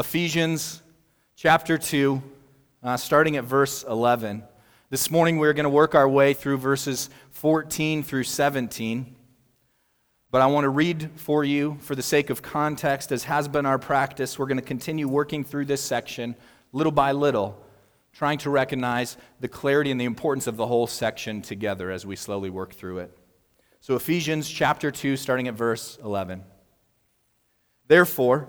Ephesians chapter 2, uh, starting at verse 11. This morning we're going to work our way through verses 14 through 17. But I want to read for you, for the sake of context, as has been our practice. We're going to continue working through this section little by little, trying to recognize the clarity and the importance of the whole section together as we slowly work through it. So, Ephesians chapter 2, starting at verse 11. Therefore,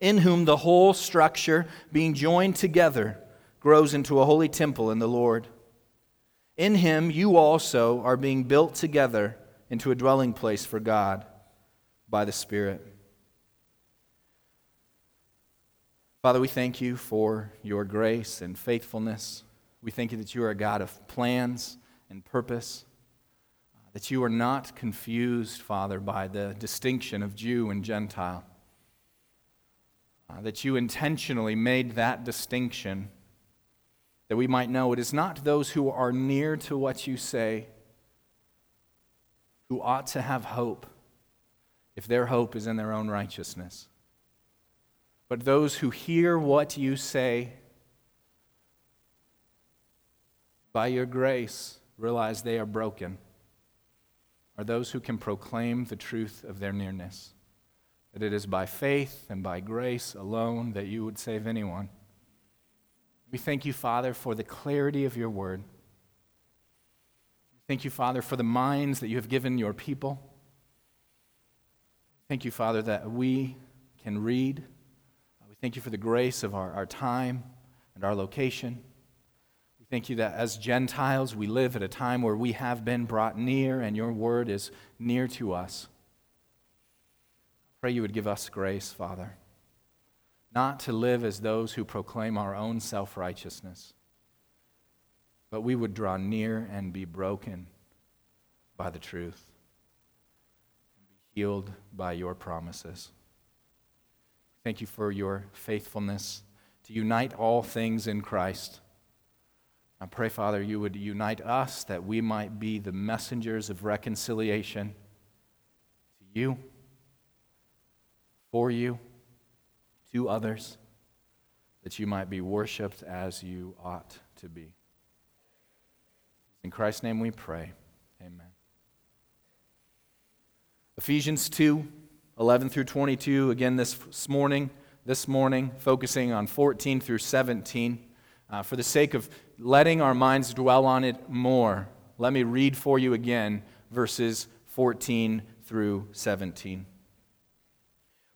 in whom the whole structure, being joined together, grows into a holy temple in the Lord. In him you also are being built together into a dwelling place for God by the Spirit. Father, we thank you for your grace and faithfulness. We thank you that you are a God of plans and purpose, that you are not confused, Father, by the distinction of Jew and Gentile uh, that you intentionally made that distinction, that we might know it is not those who are near to what you say who ought to have hope if their hope is in their own righteousness, but those who hear what you say by your grace realize they are broken are those who can proclaim the truth of their nearness that it is by faith and by grace alone that you would save anyone. We thank you, Father, for the clarity of your word. Thank you, Father, for the minds that you have given your people. Thank you, Father, that we can read. We thank you for the grace of our, our time and our location. We thank you that as Gentiles, we live at a time where we have been brought near and your word is near to us. Pray you would give us grace, Father, not to live as those who proclaim our own self righteousness, but we would draw near and be broken by the truth and be healed by your promises. Thank you for your faithfulness to unite all things in Christ. I pray, Father, you would unite us that we might be the messengers of reconciliation to you for you, to others, that you might be worshiped as you ought to be. In Christ's name we pray. Amen. Ephesians 2 11 through 22, again this morning, this morning, focusing on 14 through 17. Uh, for the sake of letting our minds dwell on it more, let me read for you again verses 14 through 17.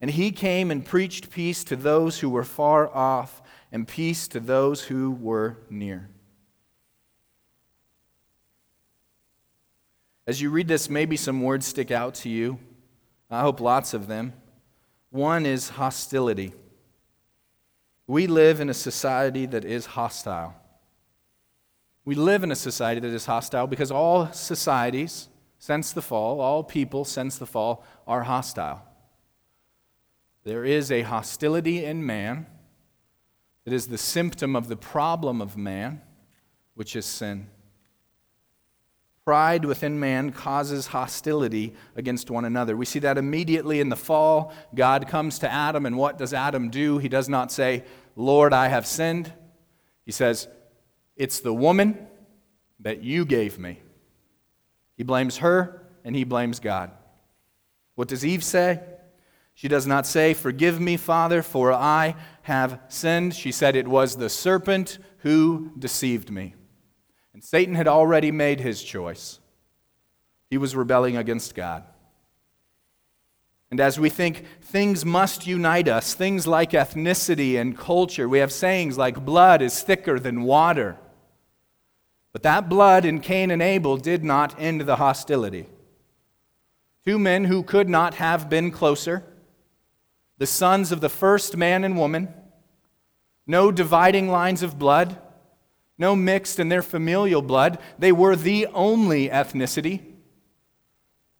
And he came and preached peace to those who were far off and peace to those who were near. As you read this, maybe some words stick out to you. I hope lots of them. One is hostility. We live in a society that is hostile. We live in a society that is hostile because all societies, since the fall, all people since the fall, are hostile. There is a hostility in man that is the symptom of the problem of man, which is sin. Pride within man causes hostility against one another. We see that immediately in the fall. God comes to Adam, and what does Adam do? He does not say, Lord, I have sinned. He says, It's the woman that you gave me. He blames her, and he blames God. What does Eve say? She does not say, Forgive me, Father, for I have sinned. She said, It was the serpent who deceived me. And Satan had already made his choice. He was rebelling against God. And as we think things must unite us, things like ethnicity and culture, we have sayings like blood is thicker than water. But that blood in Cain and Abel did not end the hostility. Two men who could not have been closer the sons of the first man and woman, no dividing lines of blood, no mixed in their familial blood. They were the only ethnicity,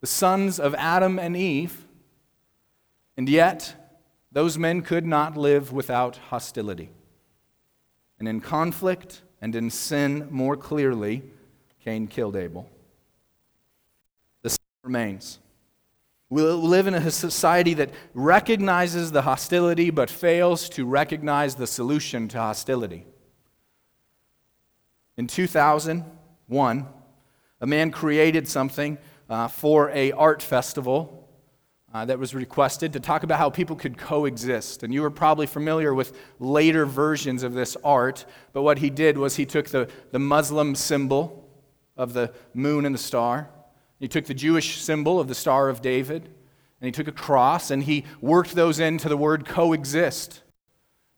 the sons of Adam and Eve. And yet, those men could not live without hostility. And in conflict and in sin more clearly, Cain killed Abel. The sin remains. We live in a society that recognizes the hostility but fails to recognize the solution to hostility. In 2001, a man created something uh, for a art festival uh, that was requested to talk about how people could coexist. And you are probably familiar with later versions of this art, but what he did was he took the, the Muslim symbol of the moon and the star, he took the Jewish symbol of the Star of David, and he took a cross, and he worked those into the word coexist,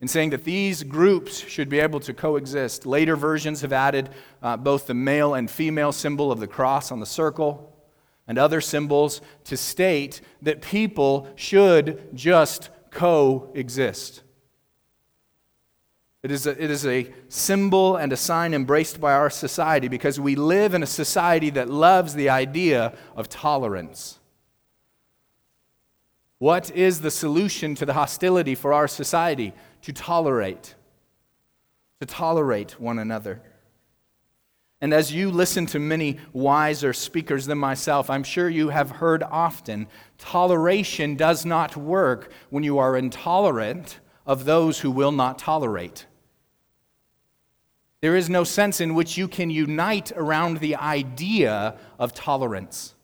in saying that these groups should be able to coexist. Later versions have added uh, both the male and female symbol of the cross on the circle and other symbols to state that people should just coexist. It is, a, it is a symbol and a sign embraced by our society because we live in a society that loves the idea of tolerance. What is the solution to the hostility for our society? To tolerate. To tolerate one another. And as you listen to many wiser speakers than myself, I'm sure you have heard often toleration does not work when you are intolerant of those who will not tolerate. There is no sense in which you can unite around the idea of tolerance.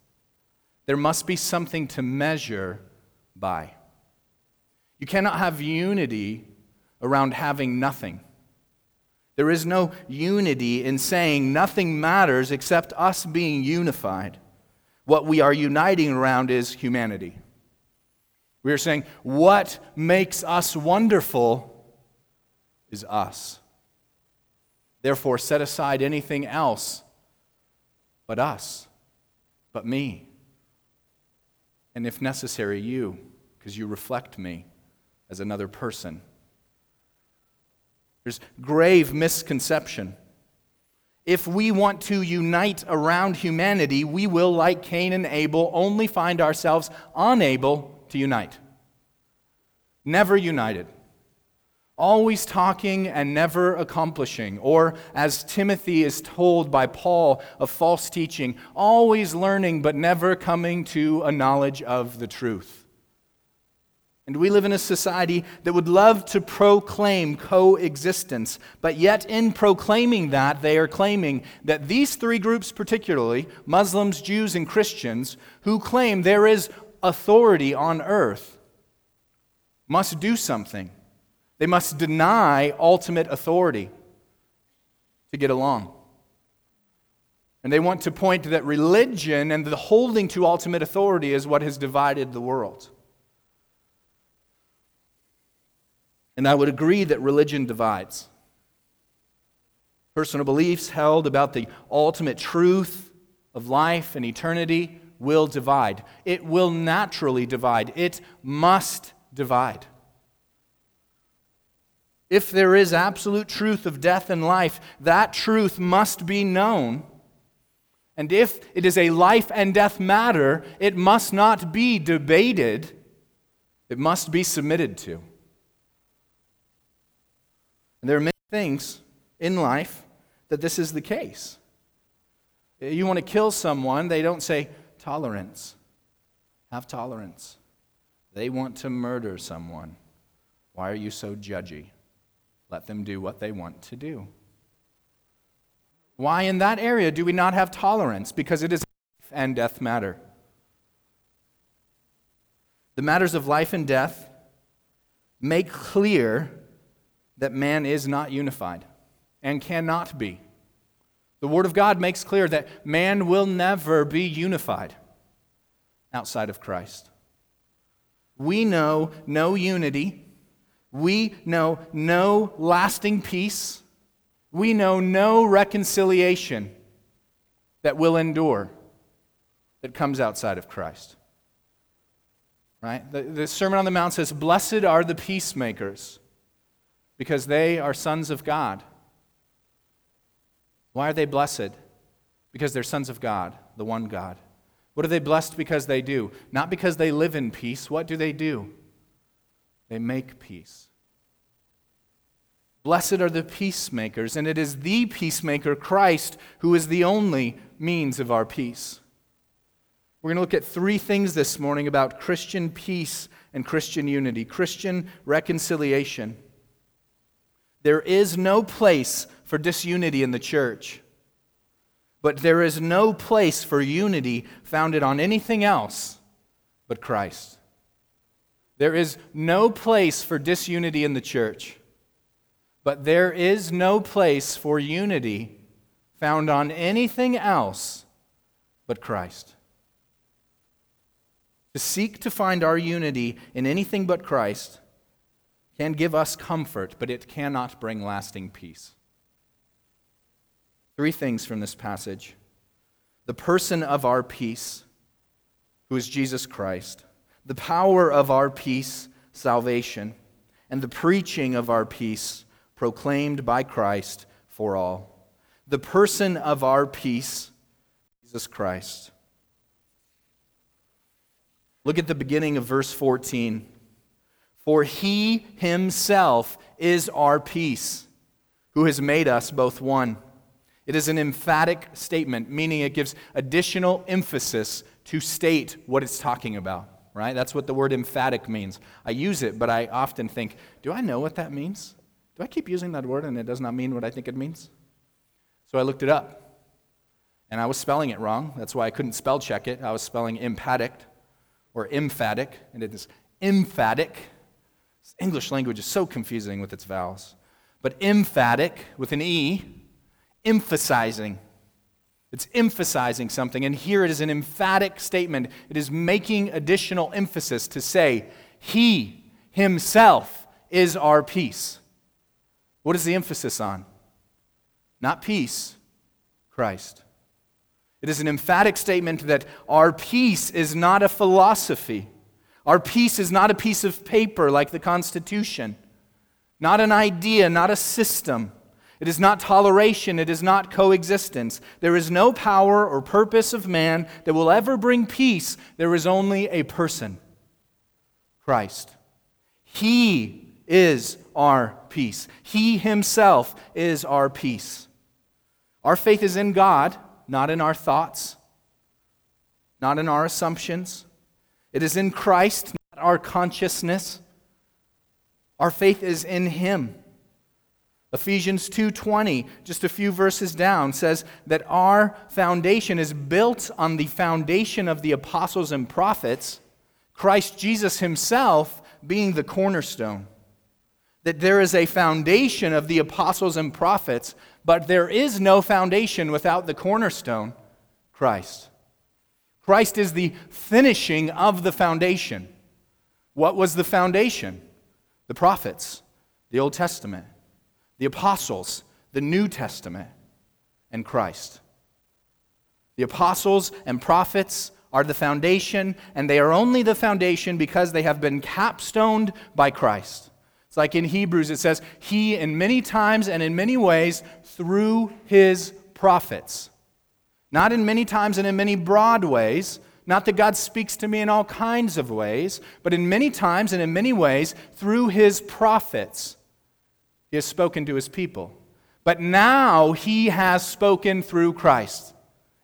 There must be something to measure by. You cannot have unity around having nothing. There is no unity in saying nothing matters except us being unified. What we are uniting around is humanity. We are saying, what makes us wonderful is us. Therefore, set aside anything else but us, but me. And if necessary, you, because you reflect me as another person. There's grave misconception. If we want to unite around humanity, we will, like Cain and Abel, only find ourselves unable to unite. Never united. Always talking and never accomplishing. Or, as Timothy is told by Paul of false teaching, always learning but never coming to a knowledge of the truth. And we live in a society that would love to proclaim coexistence, but yet in proclaiming that, they are claiming that these three groups, particularly Muslims, Jews, and Christians, who claim there is authority on earth, must do something. They must deny ultimate authority to get along. And they want to point to that religion and the holding to ultimate authority is what has divided the world. And I would agree that religion divides. Personal beliefs held about the ultimate truth of life and eternity will divide. It will naturally divide. It must divide. If there is absolute truth of death and life, that truth must be known. And if it is a life and death matter, it must not be debated, it must be submitted to. And there are many things in life that this is the case. You want to kill someone, they don't say, tolerance. Have tolerance. They want to murder someone. Why are you so judgy? Let them do what they want to do. Why in that area do we not have tolerance? Because it is life and death matter. The matters of life and death make clear that man is not unified and cannot be. The Word of God makes clear that man will never be unified outside of Christ. We know no unity. We know no lasting peace. We know no reconciliation that will endure that comes outside of Christ. Right? The, the Sermon on the Mount says, Blessed are the peacemakers, because they are sons of God. Why are they blessed? Because they're sons of God, the one God. What are they blessed because they do? Not because they live in peace. What do they do? They make peace. Blessed are the peacemakers, and it is the peacemaker, Christ, who is the only means of our peace. We're going to look at three things this morning about Christian peace and Christian unity, Christian reconciliation. There is no place for disunity in the church. But there is no place for unity founded on anything else but Christ. There is no place for disunity in the church. But there is no place for unity found on anything else but Christ. To seek to find our unity in anything but Christ can give us comfort, but it cannot bring lasting peace. Three things from this passage the person of our peace, who is Jesus Christ, the power of our peace, salvation, and the preaching of our peace, proclaimed by Christ for all. The person of our peace, Jesus Christ. Look at the beginning of verse 14. For he himself is our peace, who has made us both one it is an emphatic statement, meaning it gives additional emphasis to state what it's talking about, right? That's what the word emphatic means. I use it, but I often think, do I know what that means? Do I keep using that word and it does not mean what I think it means? So I looked it up. And I was spelling it wrong. That's why I couldn't spell check it. I was spelling emphatic or emphatic, and it is emphatic. English language is so confusing with its vowels. But emphatic with an E emphasizing. It's emphasizing something. And here it is an emphatic statement. It is making additional emphasis to say, He Himself is our peace. What is the emphasis on? Not peace, Christ. It is an emphatic statement that our peace is not a philosophy. Our peace is not a piece of paper like the Constitution, not an idea, not a system. It is not toleration. It is not coexistence. There is no power or purpose of man that will ever bring peace. There is only a person Christ. He is our peace. He himself is our peace. Our faith is in God, not in our thoughts, not in our assumptions. It is in Christ, not our consciousness. Our faith is in Him. Ephesians 2:20, just a few verses down, says that our foundation is built on the foundation of the apostles and prophets, Christ Jesus himself being the cornerstone. That there is a foundation of the apostles and prophets, but there is no foundation without the cornerstone, Christ. Christ is the finishing of the foundation. What was the foundation? The prophets the Old Testament, the apostles, the New Testament, and Christ. The apostles and prophets are the foundation, and they are only the foundation because they have been capstoned by Christ. It's like in Hebrews, it says, He in many times and in many ways through His prophets. Not in many times and in many broad ways, not that God speaks to me in all kinds of ways, but in many times and in many ways through His prophets. He has spoken to His people. But now He has spoken through Christ.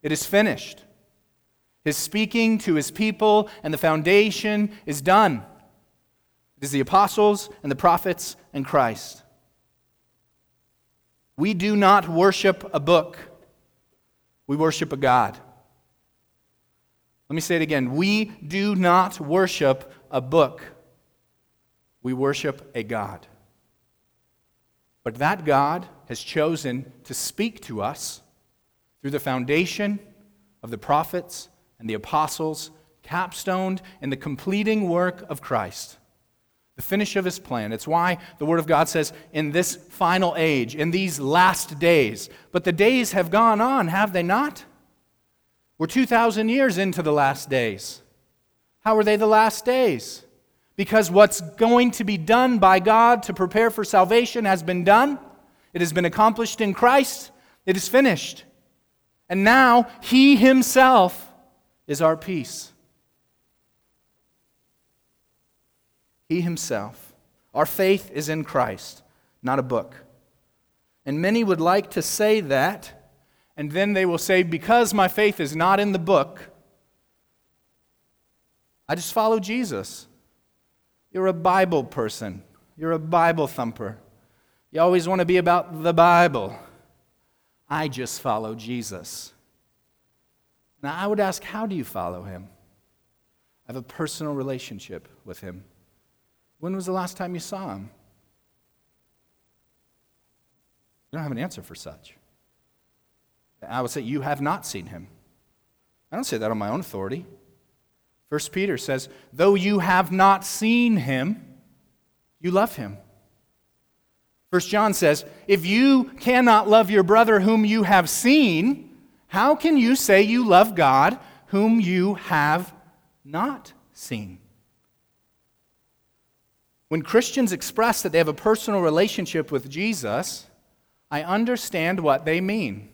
It is finished. His speaking to his people and the foundation is done. It is the apostles and the prophets and Christ. We do not worship a book, we worship a God. Let me say it again. We do not worship a book, we worship a God. But that God has chosen to speak to us through the foundation of the prophets and the apostles, capstoned in the completing work of Christ, the finish of his plan. It's why the Word of God says, in this final age, in these last days. But the days have gone on, have they not? We're 2,000 years into the last days. How are they the last days? Because what's going to be done by God to prepare for salvation has been done. It has been accomplished in Christ. It is finished. And now He Himself is our peace. He Himself. Our faith is in Christ, not a book. And many would like to say that, and then they will say, Because my faith is not in the book, I just follow Jesus. You're a Bible person, you're a Bible thumper. You always want to be about the Bible. I just follow Jesus. Now, I would ask, how do you follow him? I have a personal relationship with him. When was the last time you saw him? You don't have an answer for such. I would say, You have not seen him. I don't say that on my own authority. First Peter says, Though you have not seen him, you love him. First John says, If you cannot love your brother whom you have seen, how can you say you love God whom you have not seen? When Christians express that they have a personal relationship with Jesus, I understand what they mean.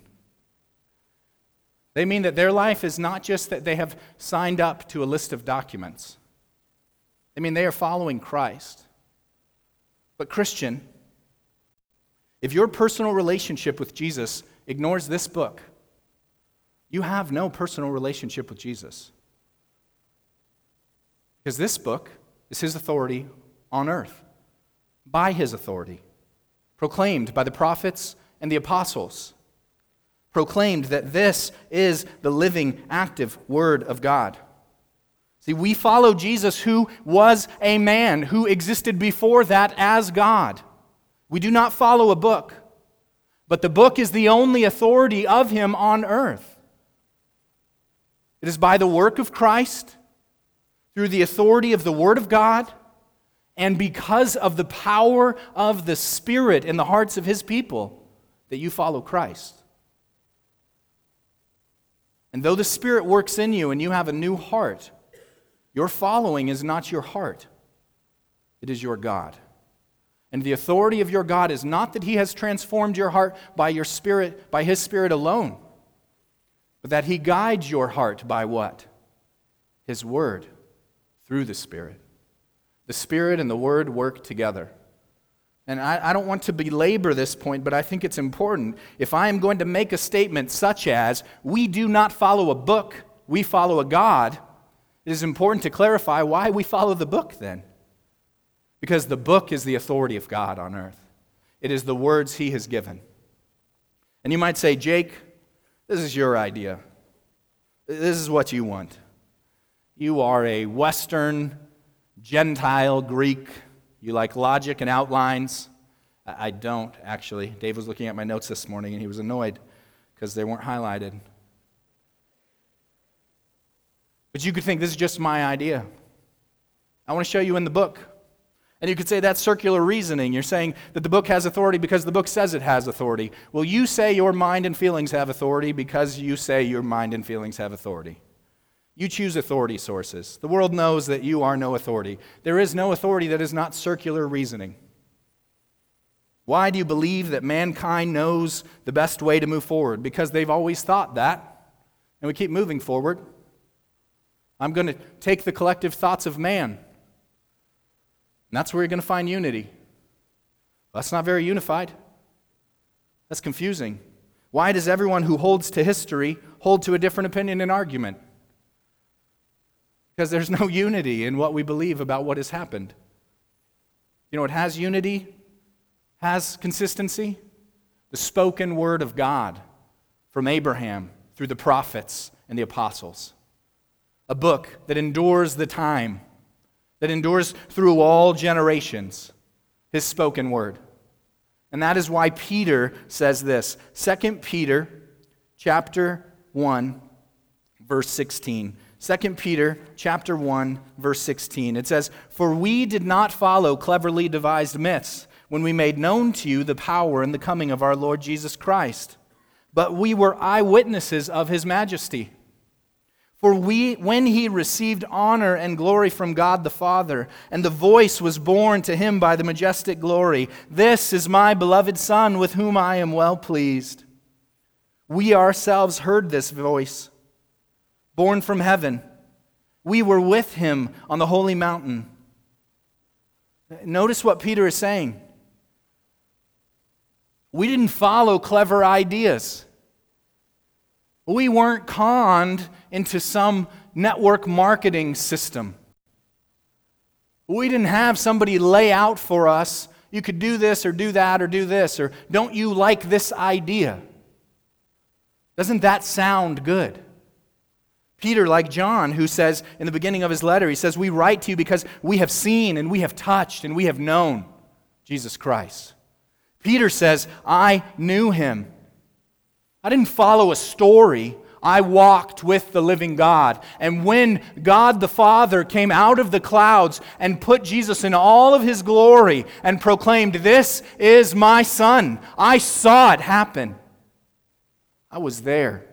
They mean that their life is not just that they have signed up to a list of documents. They mean, they are following Christ. But, Christian, if your personal relationship with Jesus ignores this book, you have no personal relationship with Jesus. Because this book is his authority on earth, by his authority, proclaimed by the prophets and the apostles, proclaimed that this is the living, active Word of God. See, we follow Jesus, who was a man, who existed before that as God. We do not follow a book, but the book is the only authority of him on earth. It is by the work of Christ, through the authority of the Word of God, and because of the power of the Spirit in the hearts of His people that you follow Christ. And though the Spirit works in you and you have a new heart, your following is not your heart, it is your God. And the authority of your God is not that He has transformed your heart by your Spirit, by His Spirit alone but that He guides your heart by what? His Word through the Spirit. The Spirit and the Word work together. And I, I, don't want to belabor this point, but I think it's important. If I am going to make a statement such as, we do not follow a book, we follow a God, it is important to clarify why we follow the book then. Because the book is the authority of God on earth, it is the words He has given. And you might say, Jake, this is your idea. This is what you want. You are a Western, Gentile Greek. You like logic and outlines. I don't, actually. Dave was looking at my notes this morning and he was annoyed because they weren't highlighted. But you could think this is just my idea. I want to show you in the book. And you could say that's circular reasoning. You're saying that the book has authority because the book says it has authority. Well, you say your mind and feelings have authority because you say your mind and feelings have authority. You choose authority sources. The world knows that you are no authority. There is no authority that is not circular reasoning. Why do you believe that mankind knows the best way to move forward? Because they've always thought that, and we keep moving forward. I'm going to take the collective thoughts of man and that's where you're going to find unity. That's not very unified. That's confusing. Why does everyone who holds to history hold to a different opinion and argument? Because there's no unity in what we believe about what has happened. You know what has unity, has consistency? The spoken word of God from Abraham through the prophets and the apostles. A book that endures the time that endures through all generations, his spoken word. And that is why Peter says this. 2 Peter chapter 1 verse 16. 2 Peter chapter 1 verse 16. It says, "For we did not follow cleverly devised myths when we made known to you the power and the coming of our Lord Jesus Christ, but we were eyewitnesses of his majesty." For we, when he received honor and glory from God the Father, and the voice was borne to him by the majestic glory, This is my beloved Son, with whom I am well pleased. We ourselves heard this voice, born from heaven. We were with him on the holy mountain. Notice what Peter is saying. We didn't follow clever ideas. We weren't conned into some network marketing system. We didn't have somebody lay out for us, you could do this or do that or do this, or don't you like this idea? Doesn't that sound good? Peter, like John, who says in the beginning of his letter, he says, We write to you because we have seen and we have touched and we have known Jesus Christ. Peter says, I knew him. I didn't follow a story. I walked with the living God. And when God the Father came out of the clouds and put Jesus in all of his glory and proclaimed, This is my Son, I saw it happen. I was there.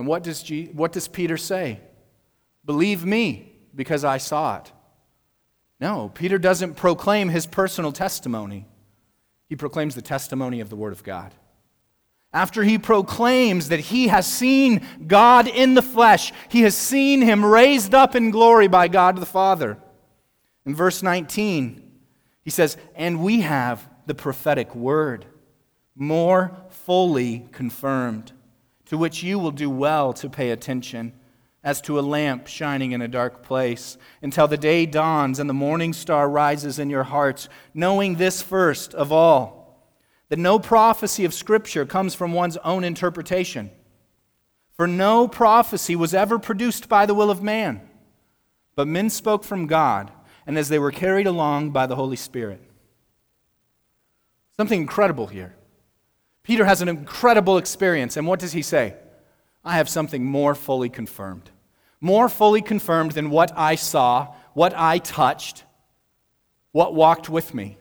And what does, what does Peter say? Believe me because I saw it. No, Peter doesn't proclaim his personal testimony, he proclaims the testimony of the Word of God after he proclaims that he has seen God in the flesh, he has seen him raised up in glory by God the Father. In verse 19, he says, And we have the prophetic word, more fully confirmed, to which you will do well to pay attention, as to a lamp shining in a dark place, until the day dawns and the morning star rises in your hearts, knowing this first of all that no prophecy of Scripture comes from one's own interpretation. For no prophecy was ever produced by the will of man, but men spoke from God, and as they were carried along by the Holy Spirit. Something incredible here. Peter has an incredible experience, and what does he say? I have something more fully confirmed. More fully confirmed than what I saw, what I touched, what walked with me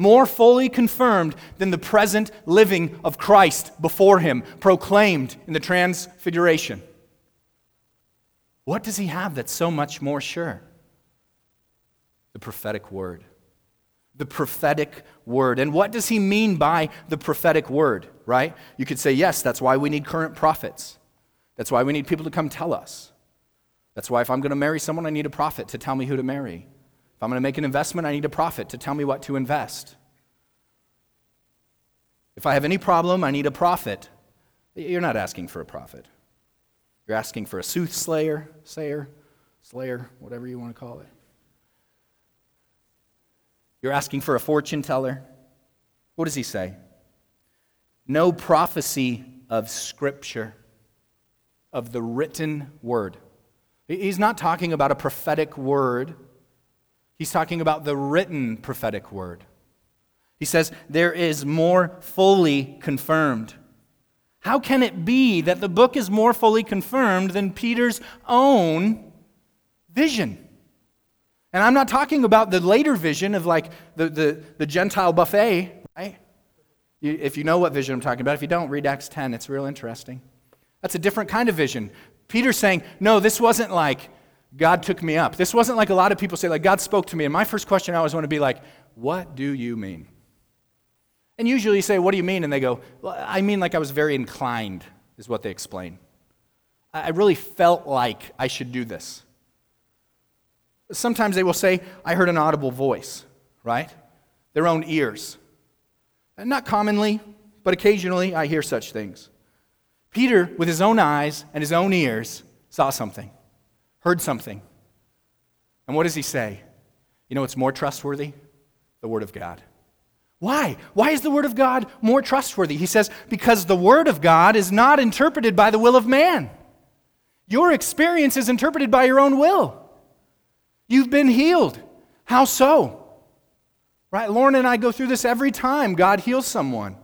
more fully confirmed than the present living of Christ before him, proclaimed in the Transfiguration. What does he have that's so much more sure? The prophetic word. The prophetic word. And what does he mean by the prophetic word, right? You could say, yes, that's why we need current prophets. That's why we need people to come tell us. That's why if I'm going to marry someone, I need a prophet to tell me who to marry. If I'm going to make an investment, I need a prophet to tell me what to invest. If I have any problem, I need a prophet. You're not asking for a prophet. You're asking for a soothsayer, sayer, slayer, whatever you want to call it. You're asking for a fortune teller. What does he say? No prophecy of Scripture, of the written word. He's not talking about a prophetic word He's talking about the written prophetic word. He says, there is more fully confirmed. How can it be that the book is more fully confirmed than Peter's own vision? And I'm not talking about the later vision of like the, the, the Gentile buffet, right? If you know what vision I'm talking about, if you don't, read Acts 10. It's real interesting. That's a different kind of vision. Peter's saying, no, this wasn't like God took me up. This wasn't like a lot of people say, like, God spoke to me. And my first question I always want to be like, what do you mean? And usually you say, what do you mean? And they go, well, I mean like I was very inclined, is what they explain. I really felt like I should do this. Sometimes they will say, I heard an audible voice, right? Their own ears. And not commonly, but occasionally I hear such things. Peter, with his own eyes and his own ears, saw something, heard something. And what does he say? You know what's more trustworthy? The Word of God. Why? Why is the Word of God more trustworthy? He says, because the Word of God is not interpreted by the will of man. Your experience is interpreted by your own will. You've been healed. How so? Right? Lauren and I go through this every time God heals someone.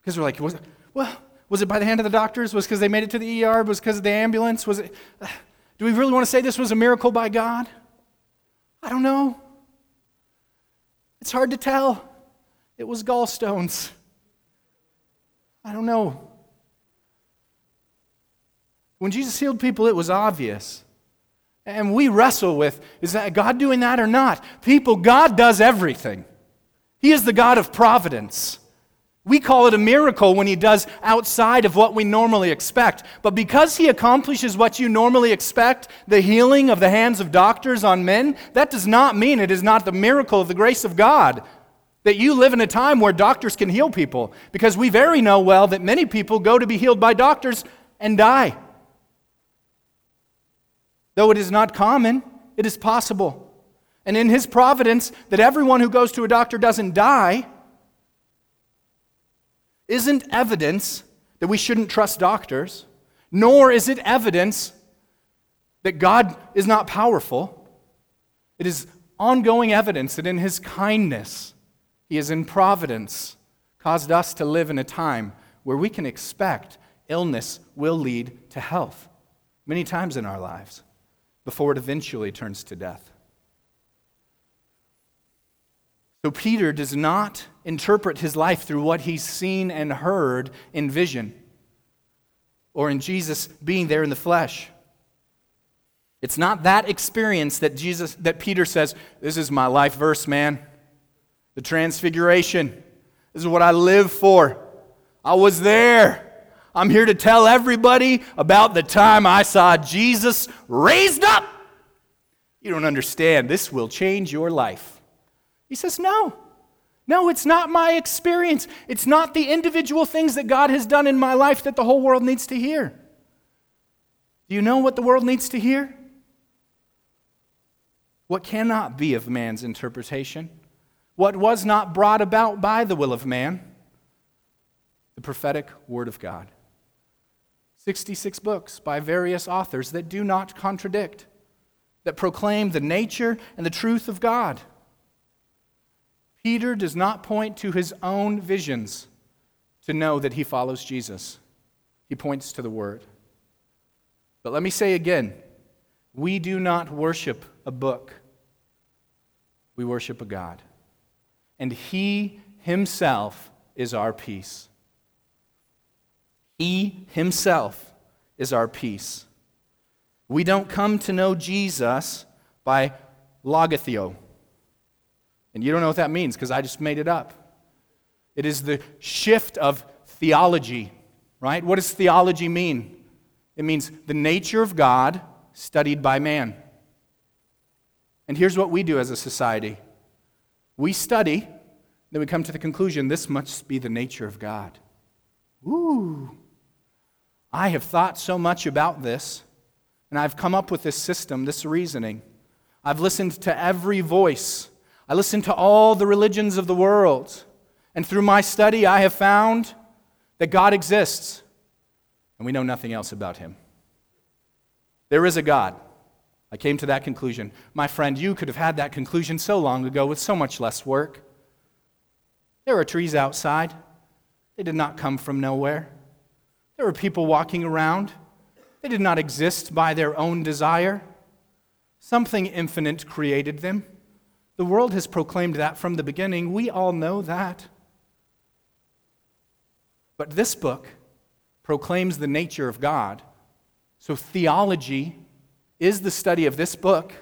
Because we're like, was it, well, was it by the hand of the doctors? Was it because they made it to the ER? Was it because of the ambulance? Was it, do we really want to say this was a miracle by God? I don't know. It's hard to tell. It was gallstones. I don't know. When Jesus healed people, it was obvious. And we wrestle with is that God doing that or not? People, God does everything. He is the God of providence. We call it a miracle when He does outside of what we normally expect. But because He accomplishes what you normally expect, the healing of the hands of doctors on men, that does not mean it is not the miracle of the grace of God. That you live in a time where doctors can heal people. Because we very know well that many people go to be healed by doctors and die. Though it is not common, it is possible. And in His providence, that everyone who goes to a doctor doesn't die isn't evidence that we shouldn't trust doctors, nor is it evidence that God is not powerful. It is ongoing evidence that in His kindness, He has in providence, caused us to live in a time where we can expect illness will lead to health many times in our lives before it eventually turns to death. So Peter does not interpret his life through what he's seen and heard in vision or in Jesus being there in the flesh. It's not that experience that Jesus that Peter says, "This is my life verse, man. The transfiguration. This is what I live for. I was there. I'm here to tell everybody about the time I saw Jesus raised up. You don't understand. This will change your life. He says, No. No, it's not my experience. It's not the individual things that God has done in my life that the whole world needs to hear. Do you know what the world needs to hear? What cannot be of man's interpretation? What was not brought about by the will of man? The prophetic word of God. 66 books by various authors that do not contradict, that proclaim the nature and the truth of God. Peter does not point to his own visions to know that he follows Jesus. He points to the Word. But let me say again we do not worship a book, we worship a God. And He Himself is our peace. He himself is our peace. We don't come to know Jesus by logotheo. And you don't know what that means because I just made it up. It is the shift of theology, right? What does theology mean? It means the nature of God studied by man. And here's what we do as a society we study, then we come to the conclusion this must be the nature of God. Ooh. I have thought so much about this, and I've come up with this system, this reasoning. I've listened to every voice, I listened to all the religions of the world. And through my study, I have found that God exists, and we know nothing else about him. There is a God. I came to that conclusion. My friend, you could have had that conclusion so long ago with so much less work. There are trees outside, they did not come from nowhere. There were people walking around. They did not exist by their own desire. Something infinite created them. The world has proclaimed that from the beginning. We all know that. But this book proclaims the nature of God. So theology is the study of this book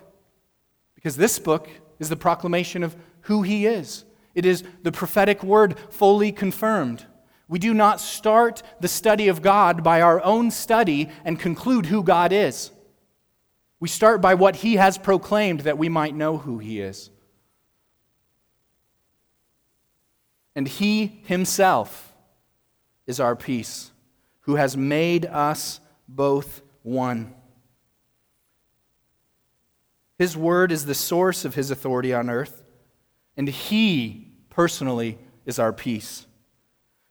because this book is the proclamation of who He is. It is the prophetic word fully confirmed. We do not start the study of God by our own study and conclude who God is. We start by what He has proclaimed that we might know who He is. And He Himself is our peace, who has made us both one. His word is the source of His authority on earth, and He personally is our peace.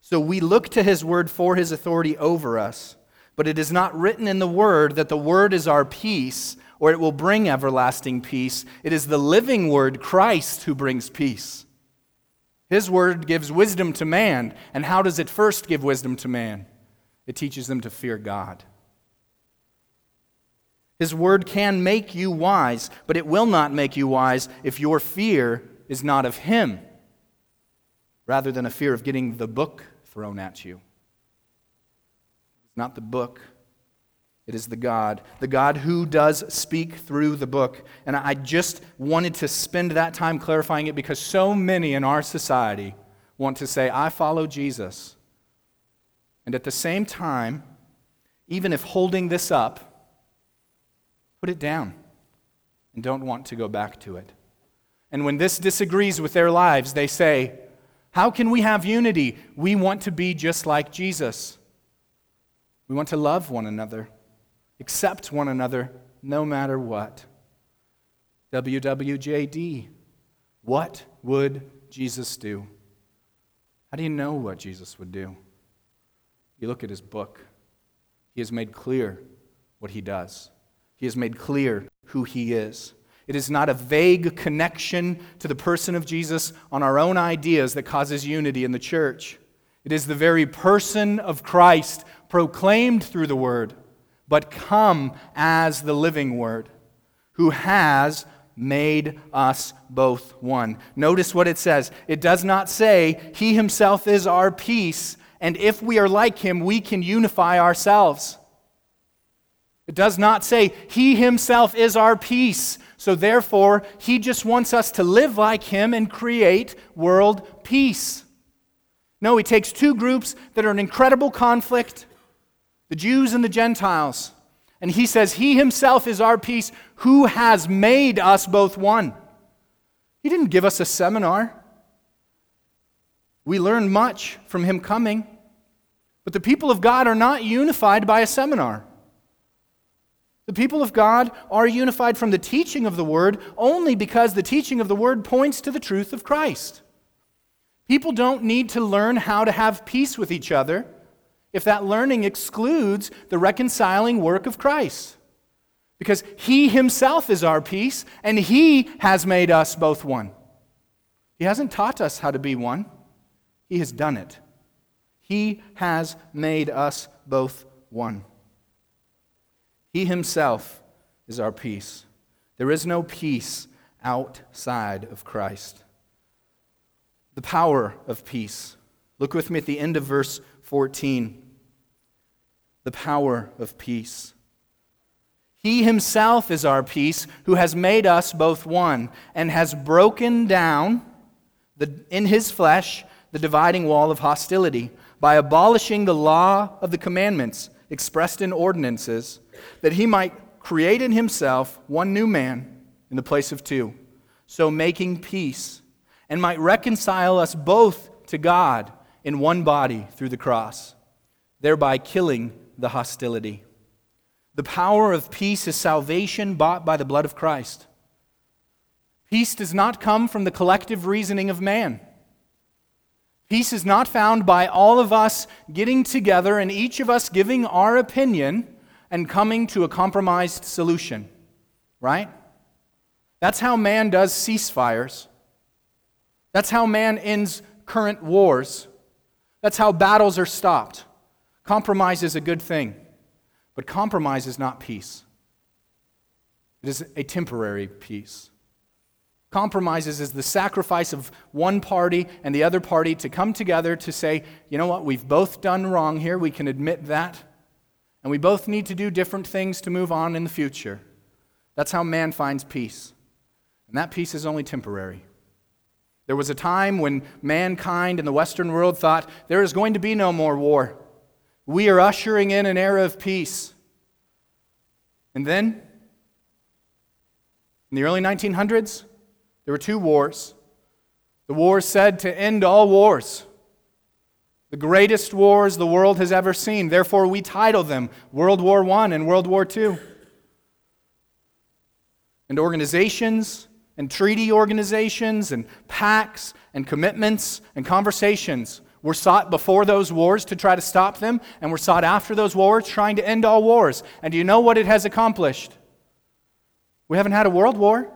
So we look to His word for His authority over us, but it is not written in the word that the word is our peace or it will bring everlasting peace. It is the living word, Christ, who brings peace. His word gives wisdom to man. And how does it first give wisdom to man? It teaches them to fear God. His word can make you wise, but it will not make you wise if your fear is not of Him, rather than a fear of getting the book thrown at you. It's not the book, it is the God, the God who does speak through the book. And I just wanted to spend that time clarifying it because so many in our society want to say, I follow Jesus. And at the same time, even if holding this up, Put it down and don't want to go back to it. And when this disagrees with their lives, they say, How can we have unity? We want to be just like Jesus. We want to love one another, accept one another no matter what. WWJD. What would Jesus do? How do you know what Jesus would do? You look at his book, he has made clear what he does. He has made clear who he is. It is not a vague connection to the person of Jesus on our own ideas that causes unity in the church. It is the very person of Christ proclaimed through the Word, but come as the living Word, who has made us both one. Notice what it says. It does not say, He Himself is our peace, and if we are like Him, we can unify ourselves. It does not say he himself is our peace. So therefore, he just wants us to live like him and create world peace. No, he takes two groups that are in incredible conflict the Jews and the Gentiles. And he says, He himself is our peace, who has made us both one. He didn't give us a seminar. We learned much from him coming. But the people of God are not unified by a seminar. The people of God are unified from the teaching of the Word only because the teaching of the Word points to the truth of Christ. People don't need to learn how to have peace with each other if that learning excludes the reconciling work of Christ. Because He Himself is our peace, and He has made us both one. He hasn't taught us how to be one, He has done it. He has made us both one. He himself is our peace. There is no peace outside of Christ. The power of peace. Look with me at the end of verse 14. The power of peace. He himself is our peace, who has made us both one, and has broken down the, in his flesh the dividing wall of hostility by abolishing the law of the commandments expressed in ordinances that he might create in himself one new man in the place of two, so making peace, and might reconcile us both to God in one body through the cross, thereby killing the hostility. The power of peace is salvation bought by the blood of Christ. Peace does not come from the collective reasoning of man. Peace is not found by all of us getting together and each of us giving our opinion and coming to a compromised solution, right? That's how man does ceasefires. That's how man ends current wars. That's how battles are stopped. Compromise is a good thing, but compromise is not peace. it is a temporary peace. Compromises is the sacrifice of one party and the other party to come together to say, you know what, we've both done wrong here, we can admit that, and we both need to do different things to move on in the future. That's how man finds peace. And that peace is only temporary. There was a time when mankind in the Western world thought there is going to be no more war. We are ushering in an era of peace. And then, in the early 1900s, there were two wars. The wars said to end all wars. The greatest wars the world has ever seen. Therefore, we title them World War I and World War II. And organizations and treaty organizations and pacts and commitments and conversations were sought before those wars to try to stop them, and were sought after those wars trying to end all wars. And do you know what it has accomplished? We haven't had a world war,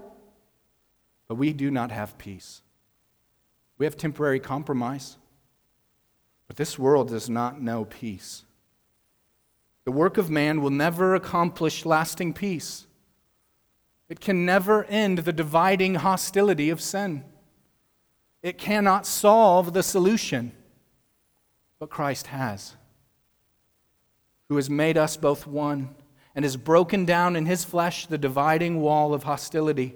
but we do not have peace. We have temporary compromise, but this world does not know peace. The work of man will never accomplish lasting peace. It can never end the dividing hostility of sin. It cannot solve the solution, but Christ has, who has made us both one and has broken down in his flesh the dividing wall of hostility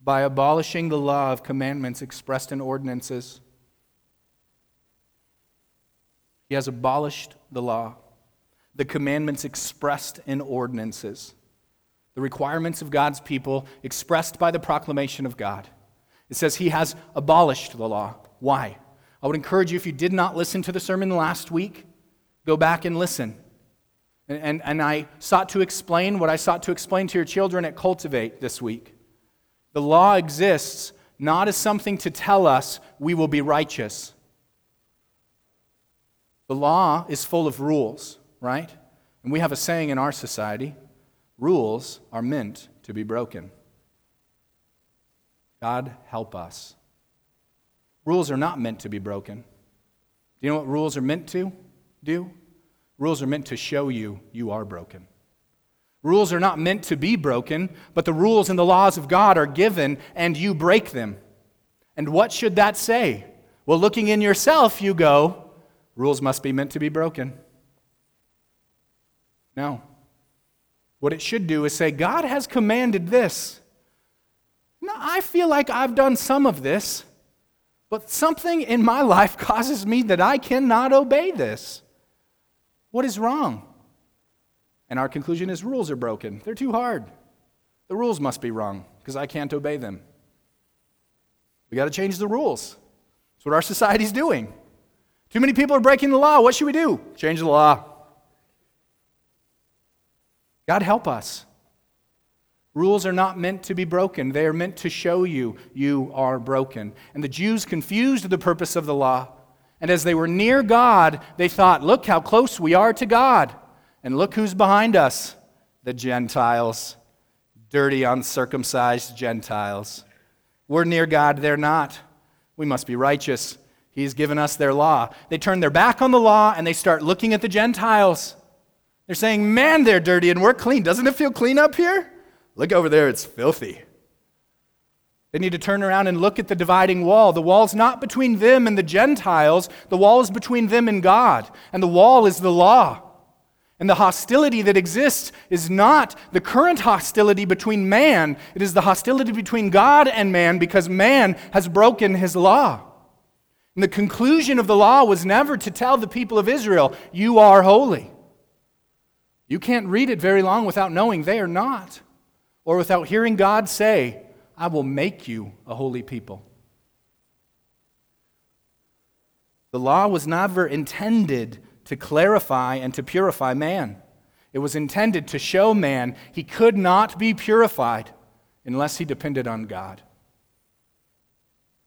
by abolishing the law of commandments expressed in ordinances. He has abolished the law, the commandments expressed in ordinances the requirements of God's people expressed by the proclamation of God. It says he has abolished the law. Why? I would encourage you, if you did not listen to the sermon last week, go back and listen. And, and, and I sought to explain what I sought to explain to your children at Cultivate this week. The law exists not as something to tell us we will be righteous. The law is full of rules, right? And we have a saying in our society Rules are meant to be broken. God help us. Rules are not meant to be broken. Do you know what rules are meant to do? Rules are meant to show you you are broken. Rules are not meant to be broken, but the rules and the laws of God are given and you break them. And what should that say? Well, looking in yourself, you go, rules must be meant to be broken. No. What it should do is say, God has commanded this. Now, I feel like I've done some of this, but something in my life causes me that I cannot obey this. What is wrong? And our conclusion is rules are broken. They're too hard. The rules must be wrong because I can't obey them. We got to change the rules. That's what our society's doing. Too many people are breaking the law. What should we do? Change the law. God help us. Rules are not meant to be broken, they are meant to show you you are broken. And the Jews confused the purpose of the law. And as they were near God, they thought, look how close we are to God. And look who's behind us the Gentiles, dirty, uncircumcised Gentiles. We're near God, they're not. We must be righteous. He's given us their law. They turn their back on the law and they start looking at the Gentiles. They're saying, man, they're dirty and we're clean. Doesn't it feel clean up here? Look over there, it's filthy. They need to turn around and look at the dividing wall. The wall's not between them and the Gentiles, the wall is between them and God. And the wall is the law. And the hostility that exists is not the current hostility between man, it is the hostility between God and man because man has broken his law. And the conclusion of the law was never to tell the people of Israel, You are holy. You can't read it very long without knowing they are not, or without hearing God say, I will make you a holy people. The law was never intended to clarify and to purify man. It was intended to show man he could not be purified unless he depended on God.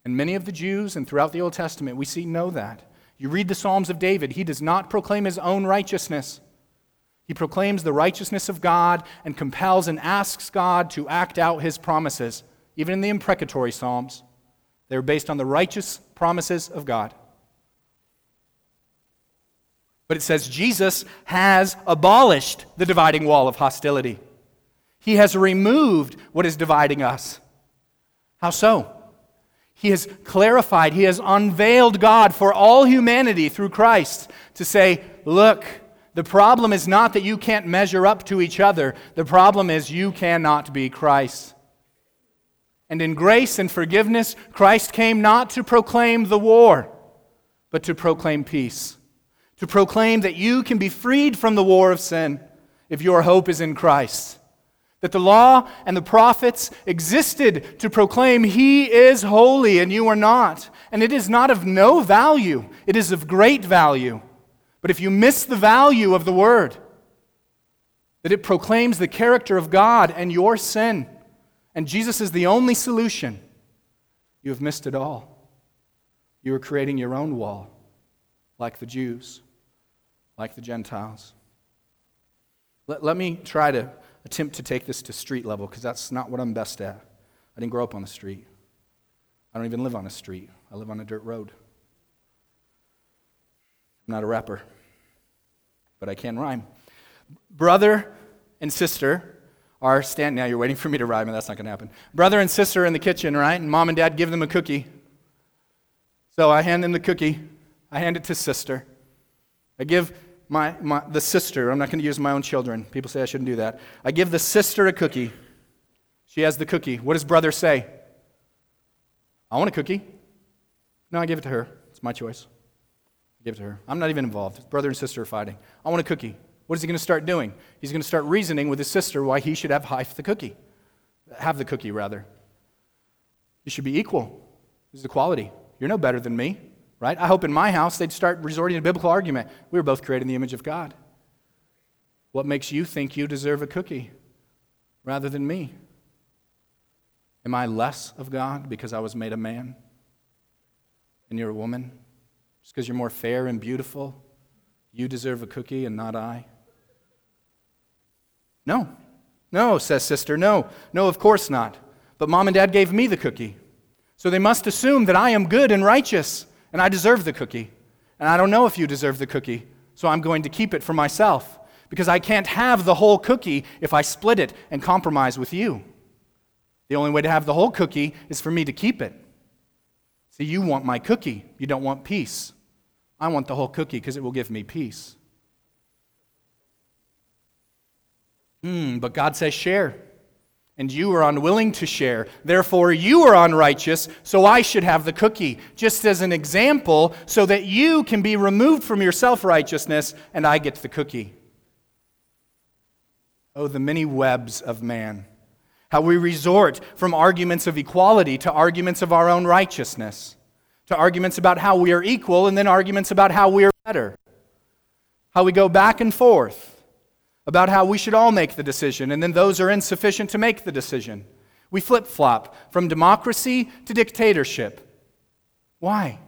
And many of the Jews and throughout the Old Testament, we see know that. You read the Psalms of David, he does not proclaim his own righteousness. He proclaims the righteousness of God and compels and asks God to act out his promises, even in the imprecatory Psalms. They're based on the righteous promises of God. But it says Jesus has abolished the dividing wall of hostility. He has removed what is dividing us. How so? He has clarified, He has unveiled God for all humanity through Christ to say, look, the problem is not that you can't measure up to each other, the problem is you cannot be Christ. And in grace and forgiveness, Christ came not to proclaim the war, but to proclaim peace. To proclaim that you can be freed from the war of sin if your hope is in Christ. That the law and the prophets existed to proclaim He is holy and you are not. And it is not of no value, it is of great value. But if you miss the value of the word, that it proclaims the character of God and your sin, and Jesus is the only solution, you have missed it all. You are creating your own wall, like the Jews, like the Gentiles. Let, let me try to attempt to take this to street level because that's not what I'm best at. I didn't grow up on the street. I don't even live on a street. I live on a dirt road. I'm not a rapper, but I can rhyme. Brother and sister are standing. Now you're waiting for me to rhyme, and that's not going to happen. Brother and sister are in the kitchen, right? And mom and dad give them a cookie. So I hand them the cookie. I hand it to sister. I give my, my, the sister, I'm not going to use my own children. People say I shouldn't do that. I give the sister a cookie. She has the cookie. What does brother say? I want a cookie. No, I give it to her. It's my choice. I give it to her. I'm not even involved. Brother and sister are fighting. I want a cookie. What is he going to start doing? He's going to start reasoning with his sister why he should have half the cookie. Have the cookie, rather. You should be equal. This is equality. You're no better than me right? I hope in my house they'd start resorting to biblical argument. We were both created in the image of God. What makes you think you deserve a cookie rather than me? Am I less of God because I was made a man and you're a woman? Just because you're more fair and beautiful, you deserve a cookie and not I? No. No, says sister. No. No, of course not. But mom and dad gave me the cookie. So they must assume that I am good and righteous and I deserve the cookie. And I don't know if you deserve the cookie, so I'm going to keep it for myself because I can't have the whole cookie if I split it and compromise with you. The only way to have the whole cookie is for me to keep it. See, you want my cookie, you don't want peace. I want the whole cookie because it will give me peace. Hmm, but God says share and you are unwilling to share. Therefore, you are unrighteous, so I should have the cookie, just as an example, so that you can be removed from your self righteousness and I get the cookie. Oh, the many webs of man. How we resort from arguments of equality to arguments of our own righteousness, to arguments about how we are equal, and then arguments about how we are better. How we go back and forth about how we should all make the decision, and then those are insufficient to make the decision. We flip flop from democracy to dictatorship. Why?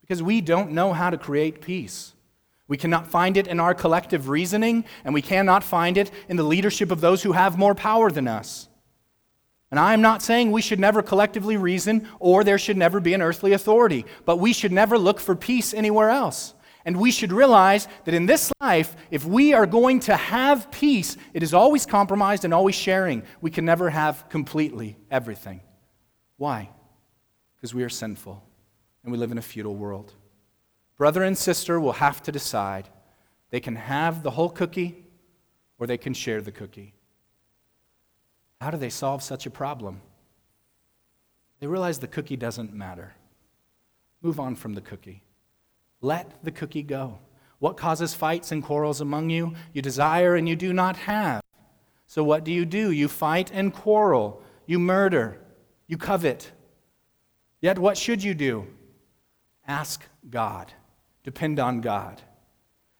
Because we don't know how to create peace. We cannot find it in our collective reasoning, and we cannot find it in the leadership of those who have more power than us. And I am not saying we should never collectively reason or there should never be an earthly authority, but we should never look for peace anywhere else. And we should realize that in this life, if we are going to have peace, it is always compromised and always sharing. We can never have completely everything. Why? Because we are sinful and we live in a futile world. Brother and sister will have to decide. They can have the whole cookie or they can share the cookie. How do they solve such a problem? They realize the cookie doesn't matter. Move on from the cookie. Let the cookie go. What causes fights and quarrels among you? You desire and you do not have. So what do you do? You fight and quarrel. You murder. You covet. Yet what should you do? Ask God. Depend on God.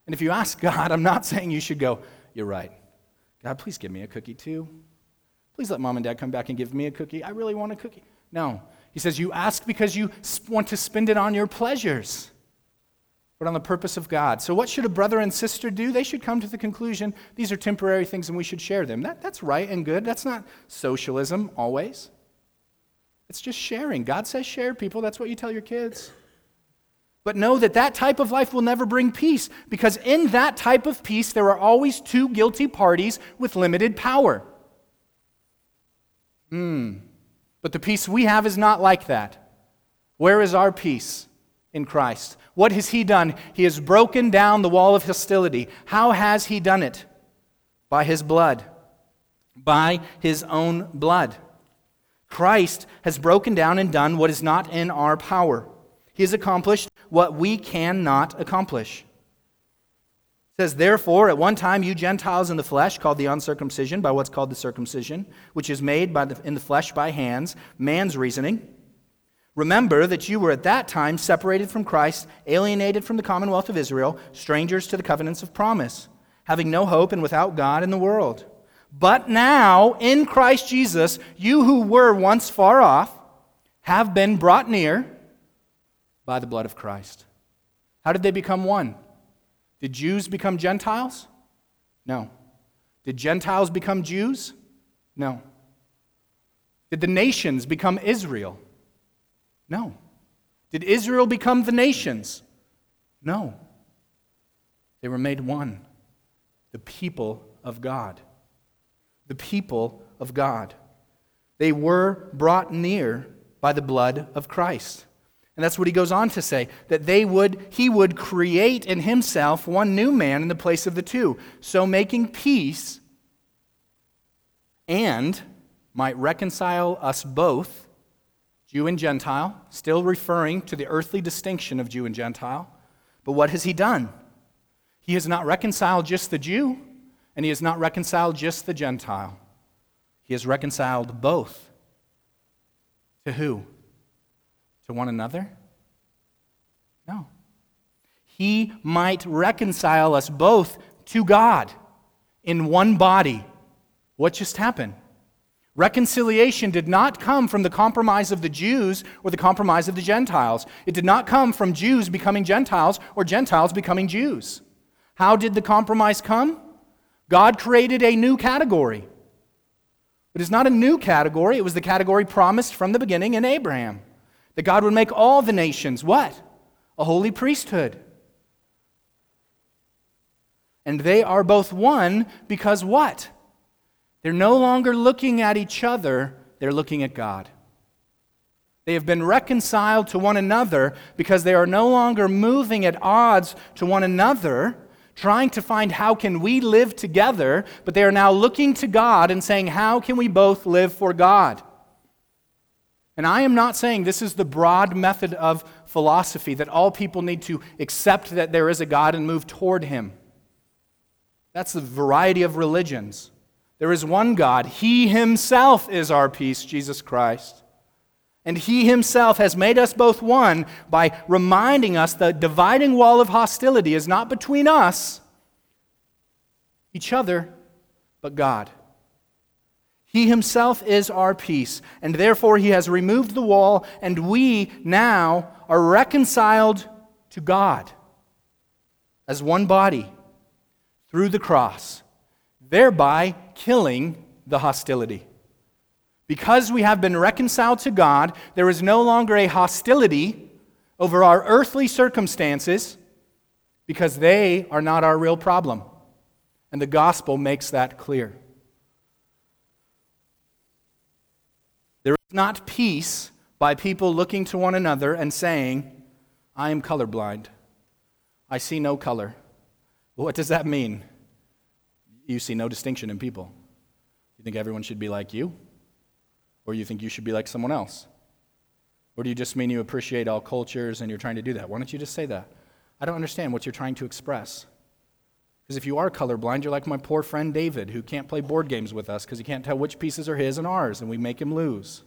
And if you ask God, I'm not saying you should go, You're right. God, please give me a cookie too. Please let mom and dad come back and give me a cookie. I really want a cookie. No. He says, You ask because you want to spend it on your pleasures but on the purpose of God. So, what should a brother and sister do? They should come to the conclusion these are temporary things and we should share them. That, that's right and good. That's not socialism always. It's just sharing. God says share, people. That's what you tell your kids. But know that that type of life will never bring peace because in that type of peace, there are always two guilty parties with limited power. Hmm. But the peace we have is not like that. Where is our peace in Christ? What has He done? He has broken down the wall of hostility. How has He done it? By His blood, by His own blood. Christ has broken down and done what is not in our power. He has accomplished what we cannot accomplish. It says, Therefore, at one time you Gentiles in the flesh, called the uncircumcision by what's called the circumcision, which is made by the, in the flesh by hands, man's reasoning. Remember that you were at that time separated from Christ, alienated from the commonwealth of Israel, strangers to the covenants of promise, having no hope and without God in the world. But now, in Christ Jesus, you who were once far off have been brought near by the blood of Christ. How did they become one? Did Jews become Gentiles? No. Did Gentiles become Jews? No. Did the nations become Israel? No. Did Israel become the nations? No. They were made one. The people of God. The people of God. They were brought near by the blood of Christ. And that's what he goes on to say that they would he would create in himself one new man in the place of the two, so making peace and might reconcile us both Jew and Gentile, still referring to the earthly distinction of Jew and Gentile. But what has he done? He has not reconciled just the Jew, and he has not reconciled just the Gentile. He has reconciled both. To who? To one another? No. He might reconcile us both to God in one body. What just happened? Reconciliation did not come from the compromise of the Jews or the compromise of the Gentiles. It did not come from Jews becoming Gentiles or Gentiles becoming Jews. How did the compromise come? God created a new category. It is not a new category, it was the category promised from the beginning in Abraham. That God would make all the nations what? A holy priesthood. And they are both one because what? They're no longer looking at each other, they're looking at God. They have been reconciled to one another because they are no longer moving at odds to one another, trying to find how can we live together, but they are now looking to God and saying, how can we both live for God? And I am not saying this is the broad method of philosophy that all people need to accept that there is a God and move toward him. That's the variety of religions. There is one God. He himself is our peace, Jesus Christ. And he himself has made us both one by reminding us the dividing wall of hostility is not between us, each other, but God. He himself is our peace, and therefore he has removed the wall, and we now are reconciled to God as one body through the cross, thereby killing the hostility. Because we have been reconciled to God, there is no longer a hostility over our earthly circumstances because they are not our real problem. And the gospel makes that clear. There is not peace by people looking to one another and saying, I am colorblind. I see no color. what does that mean? You see no distinction in people. You think everyone should be like you? Or you think you should be like someone else? Or do you just mean you appreciate all cultures and you're trying to do that? Why don't you just say that? I don't understand what you're trying to express. Because if you are colorblind, you're like my poor friend David, who can't play board games with us because he can't tell which pieces are his and ours, and we make him lose.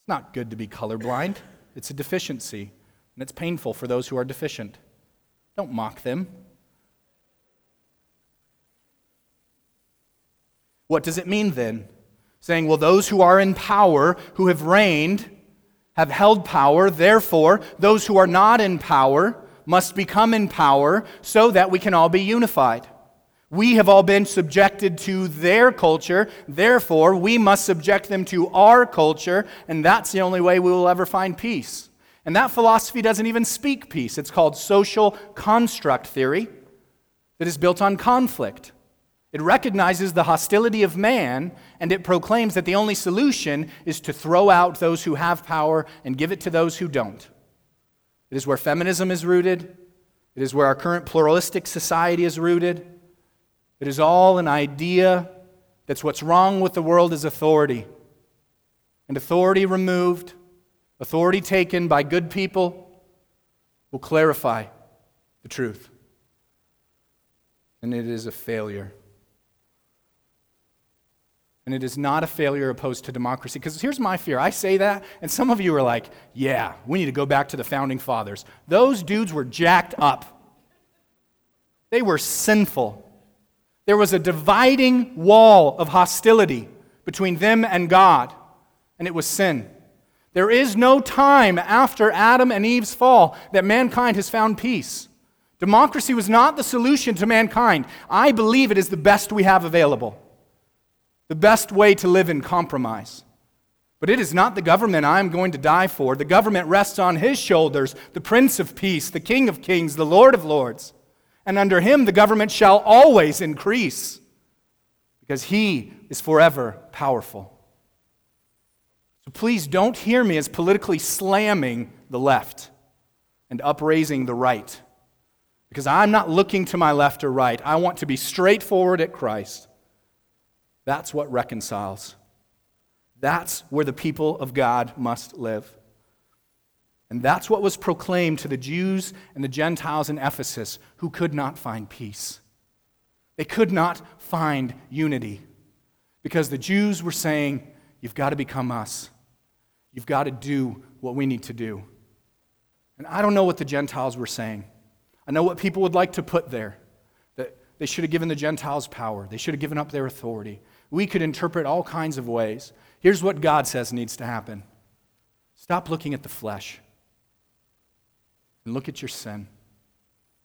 It's not good to be colorblind, it's a deficiency, and it's painful for those who are deficient. Don't mock them. What does it mean then? Saying, well, those who are in power, who have reigned, have held power, therefore, those who are not in power must become in power so that we can all be unified. We have all been subjected to their culture, therefore, we must subject them to our culture, and that's the only way we will ever find peace. And that philosophy doesn't even speak peace. It's called social construct theory that is built on conflict. It recognizes the hostility of man, and it proclaims that the only solution is to throw out those who have power and give it to those who don't. It is where feminism is rooted. It is where our current pluralistic society is rooted. It is all an idea that's what's wrong with the world is authority. And authority removed, authority taken by good people, will clarify the truth. And it is a failure. And it is not a failure opposed to democracy. Because here's my fear. I say that, and some of you are like, yeah, we need to go back to the founding fathers. Those dudes were jacked up, they were sinful. There was a dividing wall of hostility between them and God, and it was sin. There is no time after Adam and Eve's fall that mankind has found peace. Democracy was not the solution to mankind. I believe it is the best we have available the best way to live in compromise. But it is not the government I am going to die for. The government rests on his shoulders, the Prince of Peace, the King of Kings, the Lord of Lords. And under him the government shall always increase because he is forever powerful. So please don't hear me as politically slamming the left and upraising the right. Because I'm not looking to my left or right. I want to be straightforward at Christ. That's what reconciles. That's where the people of God must live. And that's what was proclaimed to the Jews and the Gentiles in Ephesus who could not find peace. They could not find unity because the Jews were saying, You've got to become us. You've got to do what we need to do. And I don't know what the Gentiles were saying. I know what people would like to put there that they should have given the Gentiles power, they should have given up their authority. We could interpret all kinds of ways. Here's what God says needs to happen stop looking at the flesh and look at your sin.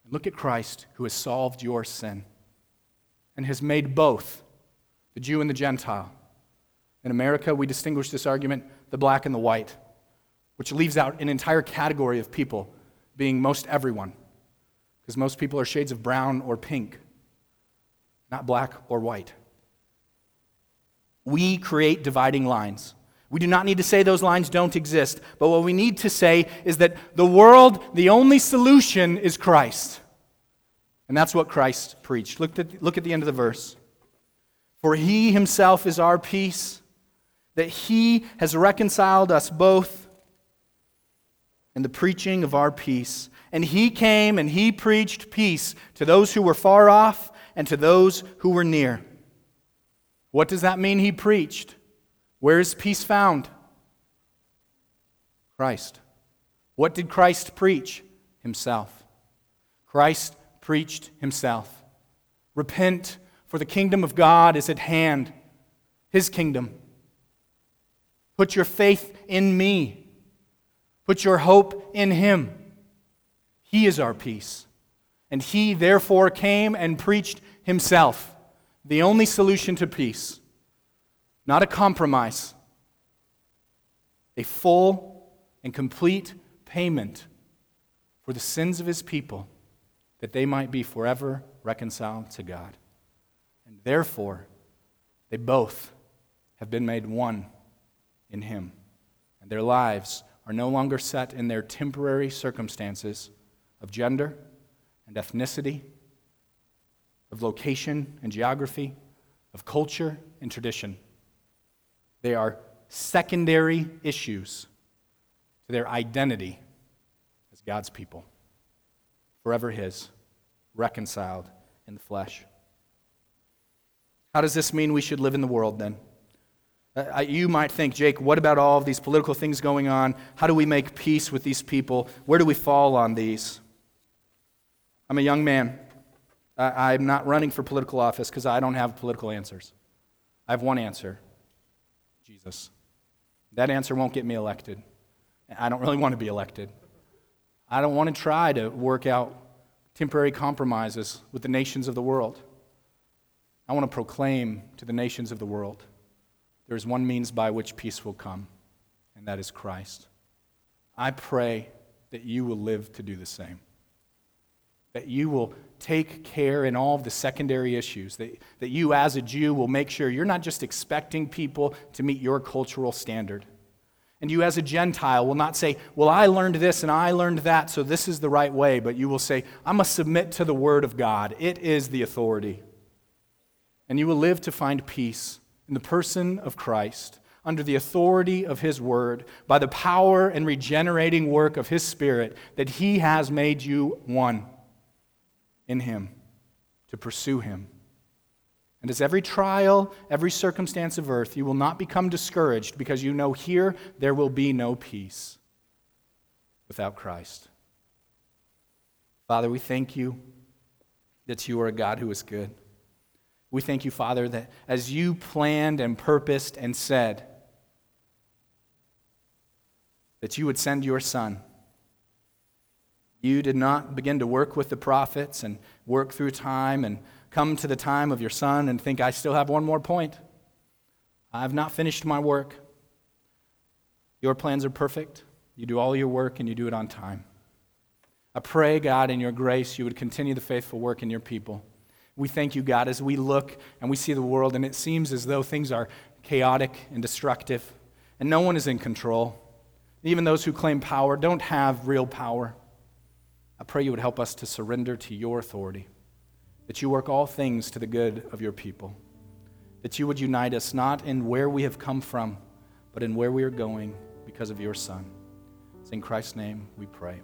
And look at Christ who has solved your sin and has made both the Jew and the Gentile. In America, we distinguish this argument the black and the white, which leaves out an entire category of people being most everyone, because most people are shades of brown or pink, not black or white we create dividing lines. We do not need to say those lines don't exist, but what we need to say is that the world, the only solution is Christ. And that's what Christ preached. Look at, look at the end of the verse. For he himself is our peace, that he has reconciled us both in the preaching of our peace. And he came and he preached peace to those who were far off and to those who were near. What does that mean he preached? Where is peace found? Christ. What did Christ preach? Himself. Christ preached himself. Repent, for the kingdom of God is at hand, his kingdom. Put your faith in me. Put your hope in him. He is our peace. And he therefore came and preached himself the only solution to peace, not a compromise, a full and complete payment for the sins of his people, that they might be forever reconciled to God. And therefore, they both have been made one in him. And their lives are no longer set in their temporary circumstances of gender and ethnicity of location and geography, of culture and tradition. They are secondary issues to their identity as God's people, forever His, reconciled in the flesh. How does this mean we should live in the world then? Uh, you might think, Jake, what about all of these political things going on? How do we make peace with these people? Where do we fall on these? I'm a young man. I'm not running for political office because I don't have political answers. I have one answer Jesus. That answer won't get me elected. I don't really want to be elected. I don't want to try to work out temporary compromises with the nations of the world. I want to proclaim to the nations of the world there is one means by which peace will come, and that is Christ. I pray that you will live to do the same that you will take care in all of the secondary issues, that, that you as a Jew will make sure you're not just expecting people to meet your cultural standard. And you as a Gentile will not say, Well, I learned this and I learned that, so this is the right way, but you will say, I must submit to the Word of God. It is the authority. And you will live to find peace in the person of Christ, under the authority of His Word, by the power and regenerating work of His Spirit, that He has made you one in Him, to pursue Him. And as every trial, every circumstance of earth, you will not become discouraged because you know here there will be no peace without Christ. Father, we thank you that you are a God who is good. We thank you, Father, that as you planned and purposed and said that you would send your Son you did not begin to work with the prophets and work through time and come to the time of your son and think, I still have one more point. I've not finished my work. Your plans are perfect. You do all your work and you do it on time. I pray, God, in your grace, you would continue the faithful work in your people. We thank you, God, as we look and we see the world and it seems as though things are chaotic and destructive and no one is in control. Even those who claim power don't have real power. I pray you would help us to surrender to your authority, that you work all things to the good of your people, that you would unite us not in where we have come from, but in where we are going because of your Son. It's in Christ's name we pray.